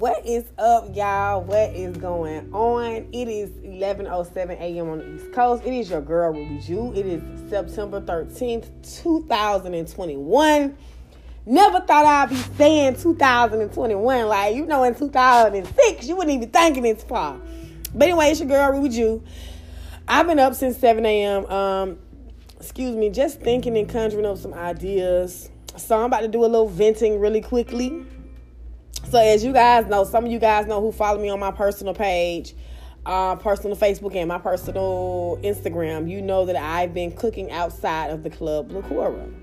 What is up, y'all? What is going on? It is 11:07 a.m. on the East Coast. It is your girl Ruby Jew. It is September 13th, 2021. Never thought I'd be saying 2021. Like, you know, in 2006, you wouldn't even thinking it's far. But anyway, it's your girl Ruby Jew. I've been up since 7 a.m. Um, excuse me, just thinking and conjuring up some ideas. So I'm about to do a little venting really quickly. So as you guys know, some of you guys know who follow me on my personal page, uh, personal Facebook and my personal Instagram, you know that I've been cooking outside of the club Lacora.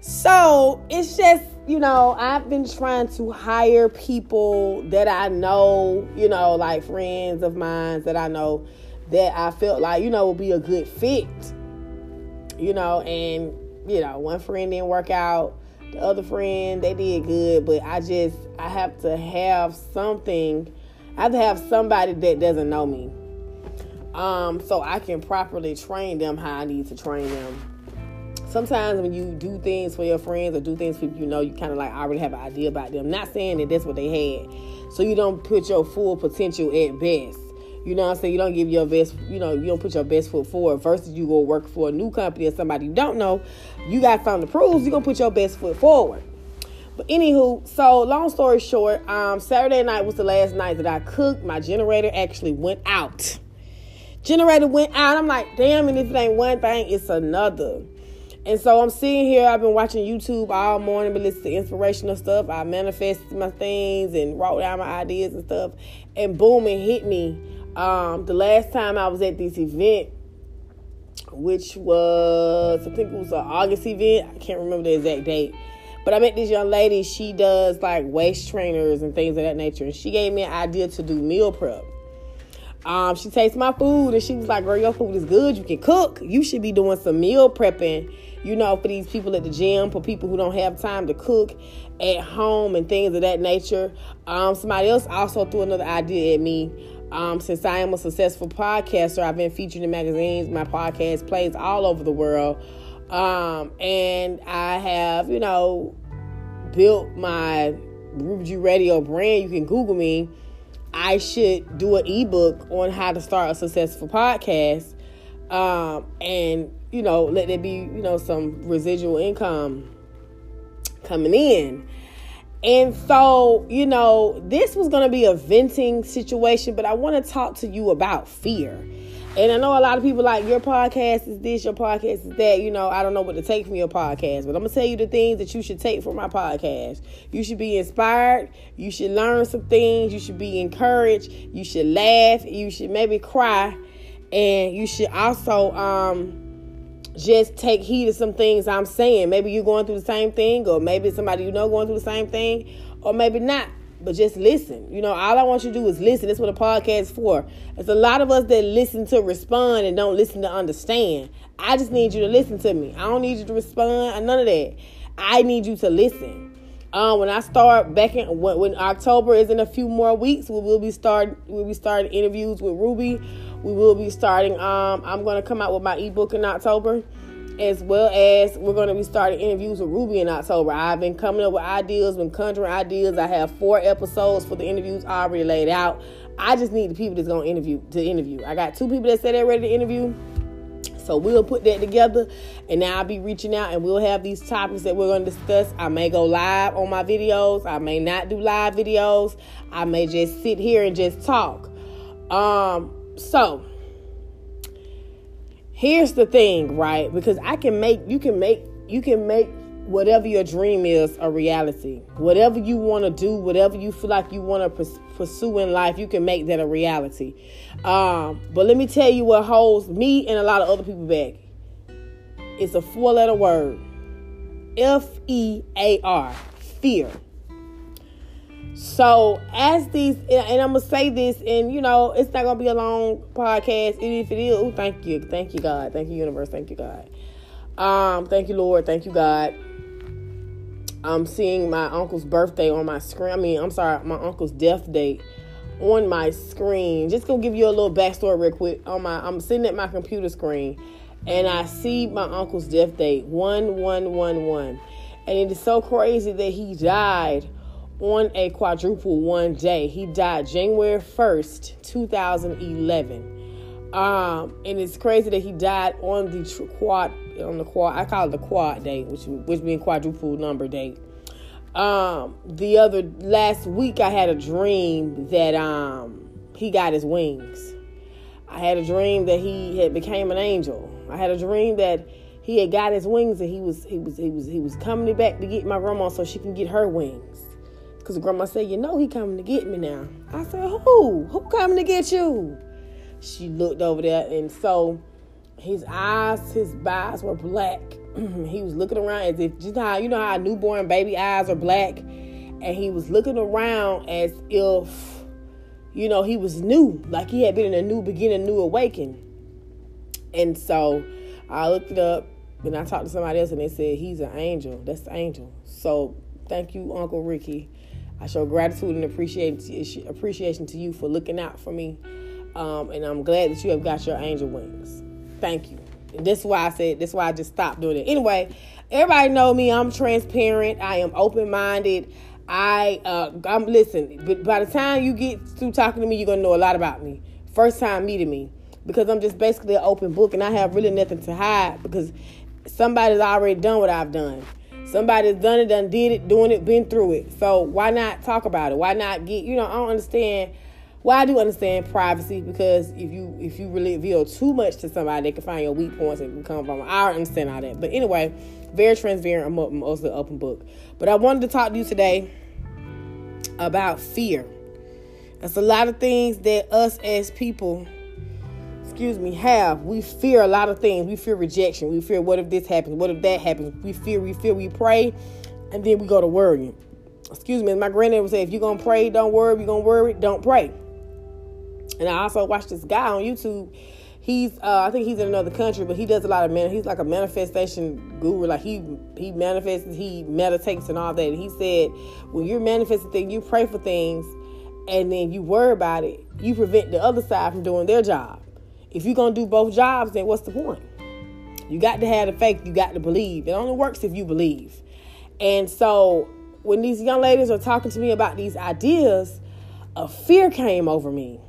So it's just, you know, I've been trying to hire people that I know, you know, like friends of mine that I know that I felt like, you know, would be a good fit. You know, and, you know, one friend didn't work out the other friend they did good but i just i have to have something. I have to have somebody that doesn't know me. Um so i can properly train them how i need to train them. Sometimes when you do things for your friends or do things for you know you kind of like already have an idea about them. Not saying that that's what they had. So you don't put your full potential at best you know what I'm saying? You don't give your best, you know, you don't put your best foot forward versus you go work for a new company or somebody you don't know. You got something to prove, you're gonna put your best foot forward. But anywho, so long story short, um, Saturday night was the last night that I cooked. My generator actually went out. Generator went out. I'm like, damn, and if it ain't one thing, it's another. And so I'm sitting here, I've been watching YouTube all morning, but listening to inspirational stuff. I manifested my things and wrote down my ideas and stuff. And boom, it hit me um, the last time I was at this event, which was, I think it was an August event, I can't remember the exact date. But I met this young lady, she does like waist trainers and things of that nature. And she gave me an idea to do meal prep. Um, she tasted my food and she was like, Girl, your food is good. You can cook. You should be doing some meal prepping, you know, for these people at the gym, for people who don't have time to cook at home and things of that nature. Um, somebody else also threw another idea at me um, since I am a successful podcaster, I've been featured in magazines. My podcast plays all over the world. Um, and I have, you know, built my Ruby Radio brand. You can Google me. I should do an ebook on how to start a successful podcast. Um, and, you know, let there be, you know, some residual income coming in. And so, you know, this was going to be a venting situation, but I want to talk to you about fear. And I know a lot of people like your podcast is this, your podcast is that. You know, I don't know what to take from your podcast, but I'm gonna tell you the things that you should take from my podcast. You should be inspired. You should learn some things. You should be encouraged. You should laugh. You should maybe cry, and you should also um, just take heed of some things I'm saying. Maybe you're going through the same thing, or maybe somebody you know going through the same thing, or maybe not. But just listen. You know, all I want you to do is listen. That's what a podcast is for. It's a lot of us that listen to respond and don't listen to understand. I just need you to listen to me. I don't need you to respond none of that. I need you to listen. Um, when I start back in when, when, October is in a few more weeks, we will be start we'll be starting interviews with Ruby we will be starting. Um, I'm going to come out with my ebook in October, as well as we're going to be starting interviews with Ruby in October. I've been coming up with ideas, been conjuring ideas. I have four episodes for the interviews already laid out. I just need the people that's going to interview to interview. I got two people that said they're ready to interview. So we'll put that together and now I'll be reaching out and we'll have these topics that we're going to discuss. I may go live on my videos. I may not do live videos. I may just sit here and just talk. Um, so here's the thing, right? Because I can make you can make you can make whatever your dream is a reality. Whatever you want to do, whatever you feel like you want to pursue in life, you can make that a reality. Um, but let me tell you what holds me and a lot of other people back. It's a four letter word F E A R, fear. So as these, and I'm gonna say this, and you know, it's not gonna be a long podcast. And if it is, oh, thank you, thank you, God, thank you, universe, thank you, God. Um, thank you, Lord, thank you, God. I'm seeing my uncle's birthday on my screen. I mean, I'm sorry, my uncle's death date on my screen. Just gonna give you a little backstory real quick. On my, I'm sitting at my computer screen, and I see my uncle's death date one one one one, and it is so crazy that he died on a quadruple one day. He died January 1st, 2011. Um, and it's crazy that he died on the tr- quad on the quad. I call it the quad date, which which means quadruple number date. Um, the other last week, I had a dream that um he got his wings. I had a dream that he had became an angel. I had a dream that he had got his wings and he was he was he was he was coming back to get my grandma so she can get her wings. Cause grandma said, you know he coming to get me now. I said, who? Who coming to get you? She looked over there and so his eyes, his eyes were black. he was looking around as if just how you know how newborn baby eyes are black. And he was looking around as if, you know, he was new, like he had been in a new beginning, new awakening. And so I looked it up and I talked to somebody else and they said he's an angel. That's the angel. So thank you, Uncle Ricky. I show gratitude and appreciation to you for looking out for me. Um, and I'm glad that you have got your angel wings. Thank you. And this is why I said this is why I just stopped doing it. Anyway, everybody know me. I'm transparent. I am open minded. I uh, I'm listen. But by the time you get through talking to me, you're gonna know a lot about me. First time meeting me, because I'm just basically an open book, and I have really nothing to hide because somebody's already done what I've done. Somebody's done it, done did it, doing it, been through it. So why not talk about it? Why not get you know? I don't understand. Well, I do understand privacy because if you if you really reveal too much to somebody, they can find your weak points and come from. I understand all that, but anyway, very transparent. I'm mostly open book. But I wanted to talk to you today about fear. That's a lot of things that us as people excuse me, have. We fear a lot of things. We fear rejection. We fear what if this happens? What if that happens? We fear, we fear, we pray, and then we go to worrying. Excuse me, my granddad would say, if you're gonna pray, don't worry. You're gonna worry, don't pray. And I also watched this guy on YouTube. He's, uh, I think he's in another country, but he does a lot of man. He's like a manifestation guru. Like he he manifests, he meditates and all that. And he said, when you're manifesting things, you pray for things, and then you worry about it. You prevent the other side from doing their job. If you're gonna do both jobs, then what's the point? You got to have the faith, you got to believe. It only works if you believe. And so when these young ladies are talking to me about these ideas, a fear came over me.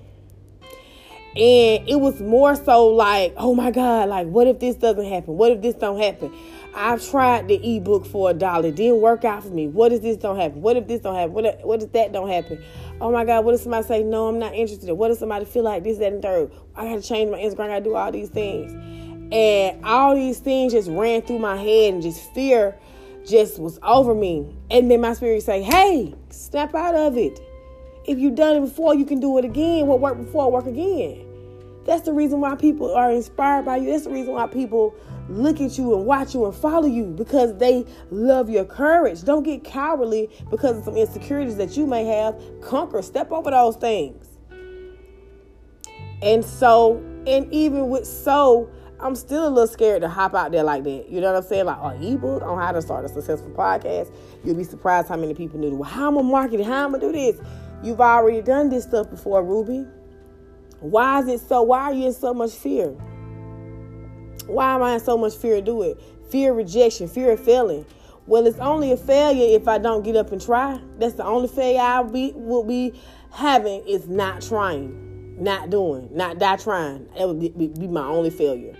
And it was more so like, oh my God, like what if this doesn't happen? What if this don't happen? I've tried the ebook for a dollar. It didn't work out for me. What if this don't happen? What if this don't happen? What if, what if that don't happen? Oh my God, what if somebody say, no, I'm not interested? What if somebody feel like this, that, and third? I gotta change my Instagram, I gotta do all these things. And all these things just ran through my head and just fear just was over me. And then my spirit say, hey, snap out of it. If you've done it before, you can do it again. What worked before, work again. That's the reason why people are inspired by you. That's the reason why people look at you and watch you and follow you because they love your courage. Don't get cowardly because of some insecurities that you may have. Conquer, step over those things. And so, and even with so, I'm still a little scared to hop out there like that. You know what I'm saying? Like an ebook on how to start a successful podcast. You'll be surprised how many people knew. How I'm gonna market it? How I'm gonna do this? You've already done this stuff before, Ruby. Why is it so? Why are you in so much fear? Why am I in so much fear to do it? Fear of rejection, fear of failing. Well, it's only a failure if I don't get up and try. That's the only failure I be, will be having is not trying, not doing, not die trying. That would be, be my only failure.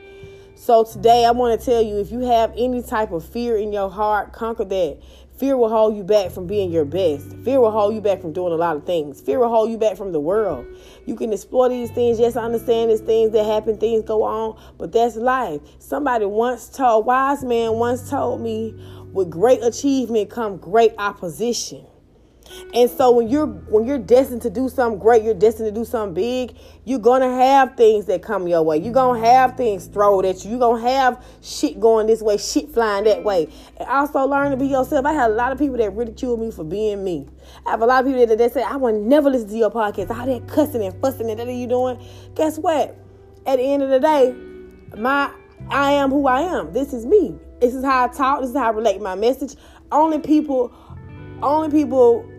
So today I want to tell you if you have any type of fear in your heart, conquer that. Fear will hold you back from being your best. Fear will hold you back from doing a lot of things. Fear will hold you back from the world. You can explore these things. Yes, I understand there's things that happen, things go on, but that's life. Somebody once told, wise man once told me, with great achievement come great opposition. And so when you're when you're destined to do something great, you're destined to do something big, you're gonna have things that come your way. You're gonna have things thrown at you. You're gonna have shit going this way, shit flying that way. And also learn to be yourself. I had a lot of people that ridicule me for being me. I have a lot of people that, that say, I will never listen to your podcast. All that cussing and fussing and that are you doing. Guess what? At the end of the day, my I am who I am. This is me. This is how I talk. This is how I relate my message. Only people, only people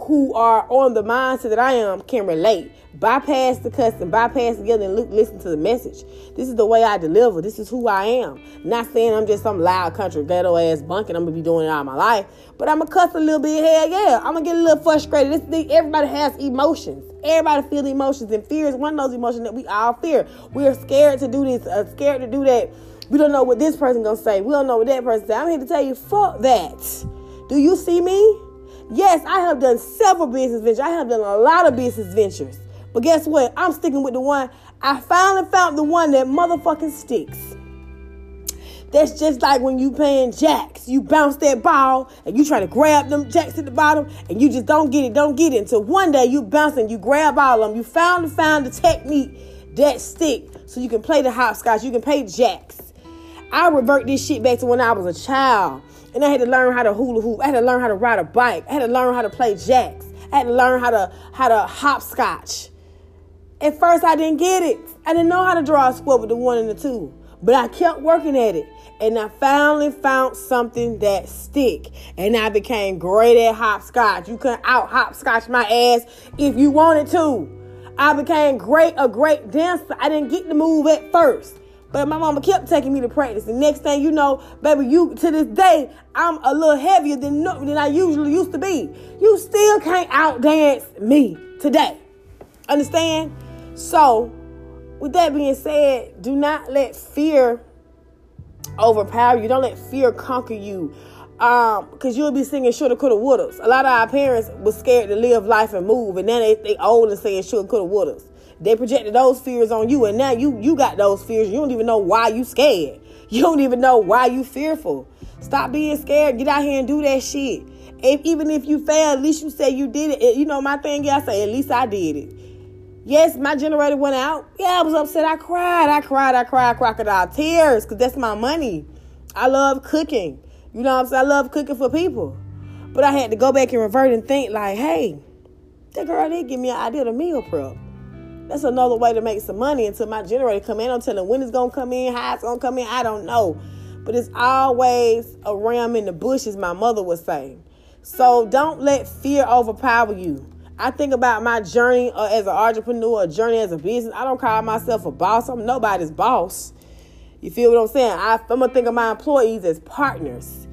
who are on the mindset that I am can relate. Bypass the cussing, bypass together, and look, listen to the message. This is the way I deliver. This is who I am. Not saying I'm just some loud country ghetto ass bunking. I'm gonna be doing it all my life, but I'm gonna cuss a little bit. Hell yeah, I'm gonna get a little frustrated. This thing, everybody has emotions. Everybody feel emotions, and fear is one of those emotions that we all fear. We are scared to do this, uh, scared to do that. We don't know what this person gonna say. We don't know what that person say. I'm here to tell you, fuck that. Do you see me? Yes, I have done several business ventures. I have done a lot of business ventures. But guess what? I'm sticking with the one. I finally found the one that motherfucking sticks. That's just like when you playing jacks. You bounce that ball and you try to grab them jacks at the bottom and you just don't get it, don't get it. Until one day you bounce and you grab all of them. You found found the technique that stick so you can play the hopscotch, you can play jacks. I revert this shit back to when I was a child. And I had to learn how to hula hoop. I had to learn how to ride a bike. I had to learn how to play jacks. I had to learn how to how to hopscotch. At first, I didn't get it. I didn't know how to draw a square with the one and the two. But I kept working at it. And I finally found something that stick. And I became great at hopscotch. You couldn't out hopscotch my ass if you wanted to. I became great, a great dancer. I didn't get the move at first. But my mama kept taking me to practice. The next thing you know, baby, you to this day, I'm a little heavier than, than I usually used to be. You still can't outdance me today. Understand? So, with that being said, do not let fear overpower you. Don't let fear conquer you. Um, cause you'll be singing shoulda, coulda. A lot of our parents were scared to live life and move, and now they they old and saying shoulda, coulda. They projected those fears on you, and now you you got those fears. You don't even know why you scared. You don't even know why you fearful. Stop being scared. Get out here and do that shit. If, even if you fail, at least you say you did it. You know my thing. Yeah. I say at least I did it. Yes, my generator went out. Yeah, I was upset. I cried. I cried. I cried crocodile tears because that's my money. I love cooking. You know what I'm saying? I love cooking for people. But I had to go back and revert and think like, hey, that girl did give me an idea of meal prep. That's another way to make some money until my generator come in. I'm telling when it's gonna come in, how it's gonna come in. I don't know, but it's always a ram in the bushes. My mother was saying. So don't let fear overpower you. I think about my journey uh, as an entrepreneur, a journey as a business. I don't call myself a boss. I'm nobody's boss. You feel what I'm saying? I, I'm gonna think of my employees as partners.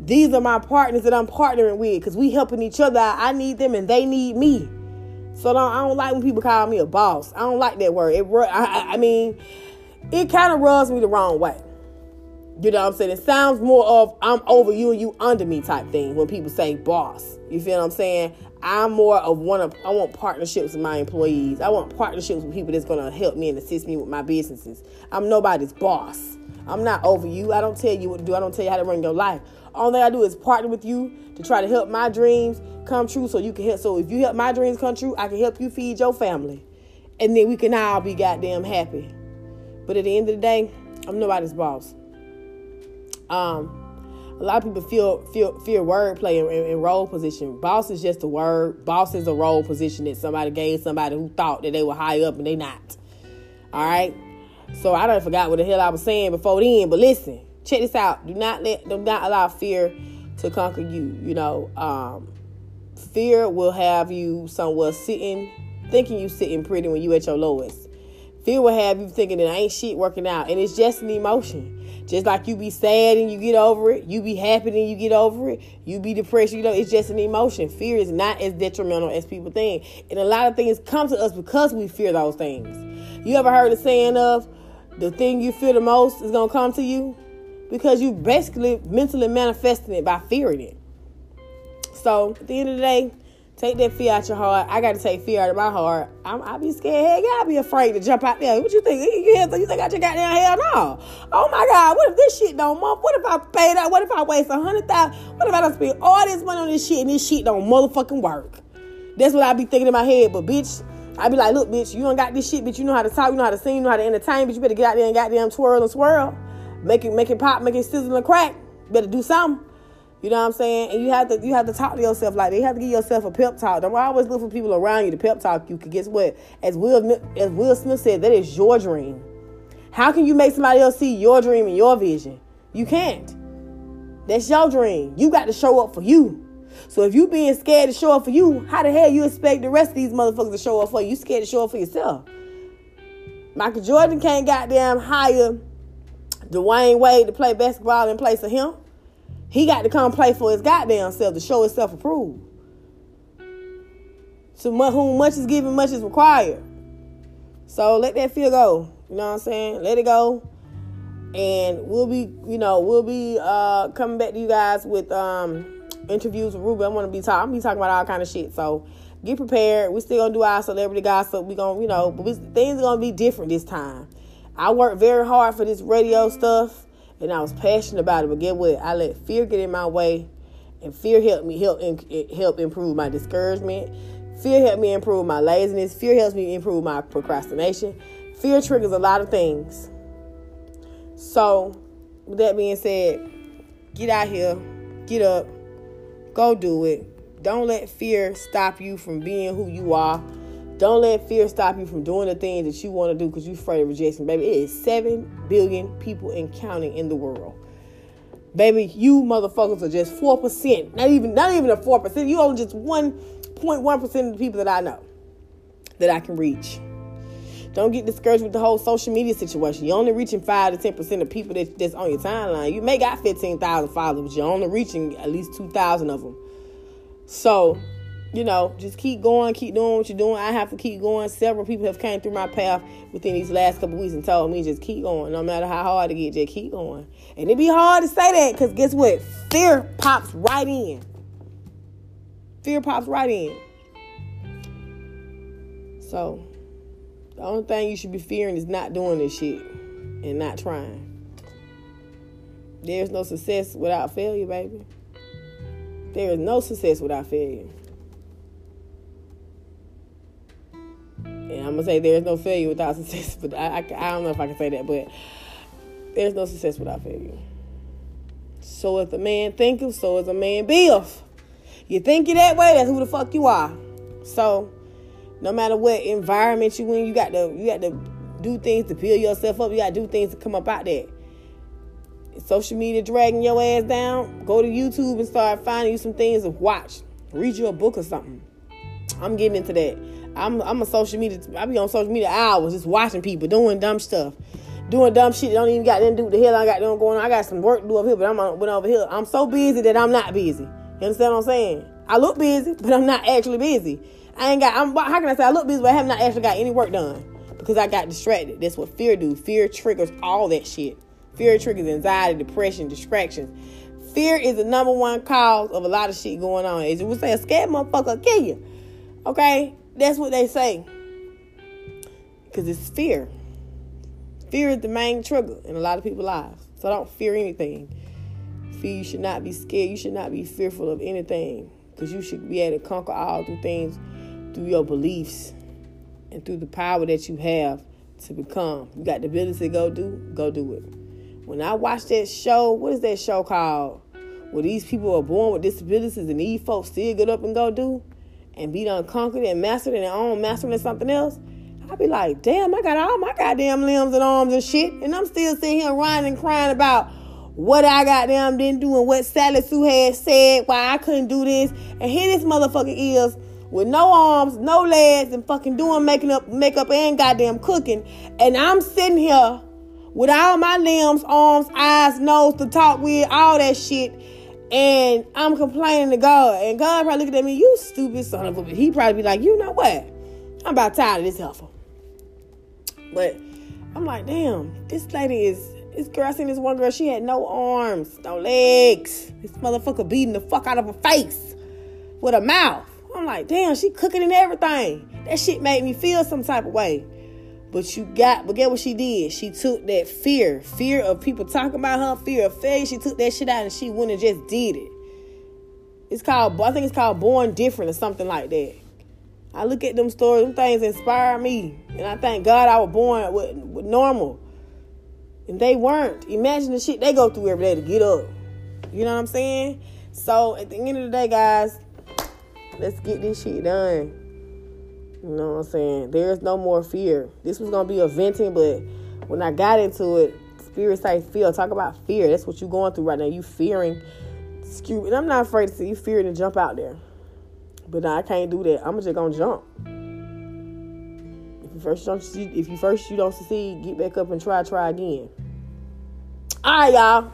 These are my partners that I'm partnering with because we helping each other. I need them and they need me. So don't, I don't like when people call me a boss. I don't like that word. It, I, I mean, it kind of rubs me the wrong way. You know what I'm saying? It sounds more of I'm over you and you under me type thing when people say boss. You feel what I'm saying? I'm more of one of I want partnerships with my employees. I want partnerships with people that's gonna help me and assist me with my businesses. I'm nobody's boss. I'm not over you. I don't tell you what to do. I don't tell you how to run your life. All thing I do is partner with you to try to help my dreams come true so you can help. So if you help my dreams come true, I can help you feed your family. And then we can all be goddamn happy. But at the end of the day, I'm nobody's boss. Um, a lot of people feel feel fear wordplay in, in role position. Boss is just a word. Boss is a role position that somebody gave somebody who thought that they were high up and they not. All right. So I don't forgot what the hell I was saying before then. But listen, check this out. Do not let do not allow fear to conquer you. You know, um, fear will have you somewhere sitting, thinking you sitting pretty when you at your lowest. Fear will have you thinking that ain't shit working out, and it's just an emotion. Just like you be sad and you get over it, you be happy and you get over it, you be depressed, you know, it's just an emotion. Fear is not as detrimental as people think. And a lot of things come to us because we fear those things. You ever heard the saying of the thing you fear the most is gonna come to you? Because you basically mentally manifesting it by fearing it. So at the end of the day, take that fear out your heart. I got to take fear out of my heart. I'm, I be scared. Hell yeah, I be afraid to jump out there. What you think? You, think I just got down? Hell no. Oh my God, what if this shit don't month? What if I pay that? What if I waste a hundred thousand? What if I don't spend all this money on this shit and this shit don't motherfucking work? That's what I be thinking in my head. But bitch, I be like, look, bitch, you don't got this shit, bitch. You know how to talk, you know how to sing, you know how to entertain, bitch. You better get out there and goddamn twirl and swirl make it make it pop, make it sizzle and crack. Better do something. You know what I'm saying? And you have to you have to talk to yourself like that. You have to give yourself a pep talk. Don't always look for people around you to pep talk you. Cause guess what? As Will as Will Smith said, that is your dream. How can you make somebody else see your dream and your vision? You can't. That's your dream. You got to show up for you. So if you being scared to show up for you, how the hell you expect the rest of these motherfuckers to show up for you? You scared to show up for yourself. Michael Jordan can't goddamn hire Dwyane Wade to play basketball in place of him. He got to come play for his goddamn self to show himself approved. So whom much is given, much is required. So let that fear go. You know what I'm saying? Let it go. And we'll be, you know, we'll be uh coming back to you guys with um interviews with Ruby. I'm gonna be talking I'm be talking about all kind of shit. So get prepared. We still gonna do our celebrity gossip. We gonna, you know, but we, things are gonna be different this time. I worked very hard for this radio stuff and I was passionate about it. But get what? I let fear get in my way, and fear helped me help help improve my discouragement. Fear helped me improve my laziness. Fear helps me improve my procrastination. Fear triggers a lot of things. So, with that being said, get out here, get up, go do it. Don't let fear stop you from being who you are. Don't let fear stop you from doing the things that you want to do because you're afraid of rejection, baby. It is 7 billion people and counting in the world. Baby, you motherfuckers are just 4%. Not even not even a 4%. You only just 1.1% of the people that I know that I can reach. Don't get discouraged with the whole social media situation. You're only reaching 5 to 10% of people that, that's on your timeline. You may got 15,000 followers, you're only reaching at least 2,000 of them. So, you know, just keep going, keep doing what you're doing. I have to keep going. Several people have came through my path within these last couple weeks and told me just keep going. No matter how hard it get, just keep going. And it be hard to say that because guess what? Fear pops right in. Fear pops right in. So the only thing you should be fearing is not doing this shit and not trying. There's no success without failure, baby. There is no success without failure. And I'm gonna say there's no failure without success, but I, I, I don't know if I can say that, but there's no success without failure. So if a man think of, so is a man beeth. You think you that way, that's who the fuck you are. So no matter what environment you in, you got to you got to do things to build yourself up. You got to do things to come up out there. Social media dragging your ass down. Go to YouTube and start finding you some things to watch. Read you a book or something. I'm getting into that. I'm I'm a social media. I be on social media hours just watching people doing dumb stuff, doing dumb shit. Don't even got to do the hell I got them going on. I got some work to do up here, but I'm on, over here. I'm so busy that I'm not busy. You understand what I'm saying? I look busy, but I'm not actually busy. I ain't got. I'm. How can I say I look busy, but I have not actually got any work done because I got distracted. That's what fear do. Fear triggers all that shit. Fear triggers anxiety, depression, distractions. Fear is the number one cause of a lot of shit going on. As you would say, a scared motherfucker kill you. Okay, that's what they say. Because it's fear. Fear is the main trigger in a lot of people's lives. So don't fear anything. Fear you should not be scared. You should not be fearful of anything. Because you should be able to conquer all through things through your beliefs and through the power that you have to become. You got the ability to go do, go do it. When I watch that show, what is that show called? Where these people are born with disabilities and these folks still get up and go do? And be done conquered and mastered their own mastering and something else, I'd be like, damn, I got all my goddamn limbs and arms and shit. And I'm still sitting here whining and crying about what I goddamn didn't do and what Sally Sue had said, why I couldn't do this. And here this motherfucker is with no arms, no legs, and fucking doing making up makeup and goddamn cooking. And I'm sitting here with all my limbs, arms, eyes, nose to talk with, all that shit and I'm complaining to God, and God probably looking at me, you stupid son of a bitch. He probably be like, you know what? I'm about tired of this helper. But I'm like, damn, this lady is this girl. I seen this one girl. She had no arms, no legs. This motherfucker beating the fuck out of her face with a mouth. I'm like, damn, she cooking and everything. That shit made me feel some type of way. But you got, but get what she did? She took that fear, fear of people talking about her, fear of failure. She took that shit out and she went and just did it. It's called, I think it's called Born Different or something like that. I look at them stories, them things inspire me. And I thank God I was born with, with normal. And they weren't. Imagine the shit they go through every day to get up. You know what I'm saying? So at the end of the day, guys, let's get this shit done. You know what I'm saying? There's no more fear. This was gonna be a venting, but when I got into it, spirit say fear. Talk about fear. That's what you're going through right now. You fearing me. And I'm not afraid to see you fearing to jump out there. But nah, I can't do that. I'm just gonna jump. If you first don't if you first you don't succeed, get back up and try, try again. Alright, y'all.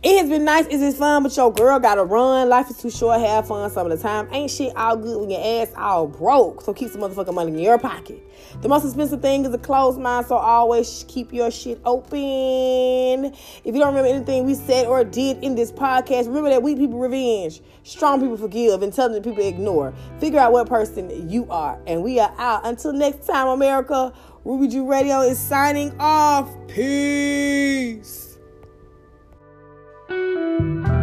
It has been nice. Is It's fun, but your girl gotta run. Life is too short. Have fun some of the time. Ain't shit all good when your ass all broke. So keep some motherfucking money in your pocket. The most expensive thing is a closed mind, so always keep your shit open. If you don't remember anything we said or did in this podcast, remember that weak people revenge, strong people forgive, intelligent people ignore. Figure out what person you are. And we are out. Until next time, America, Ruby Jew Radio is signing off. Peace thank you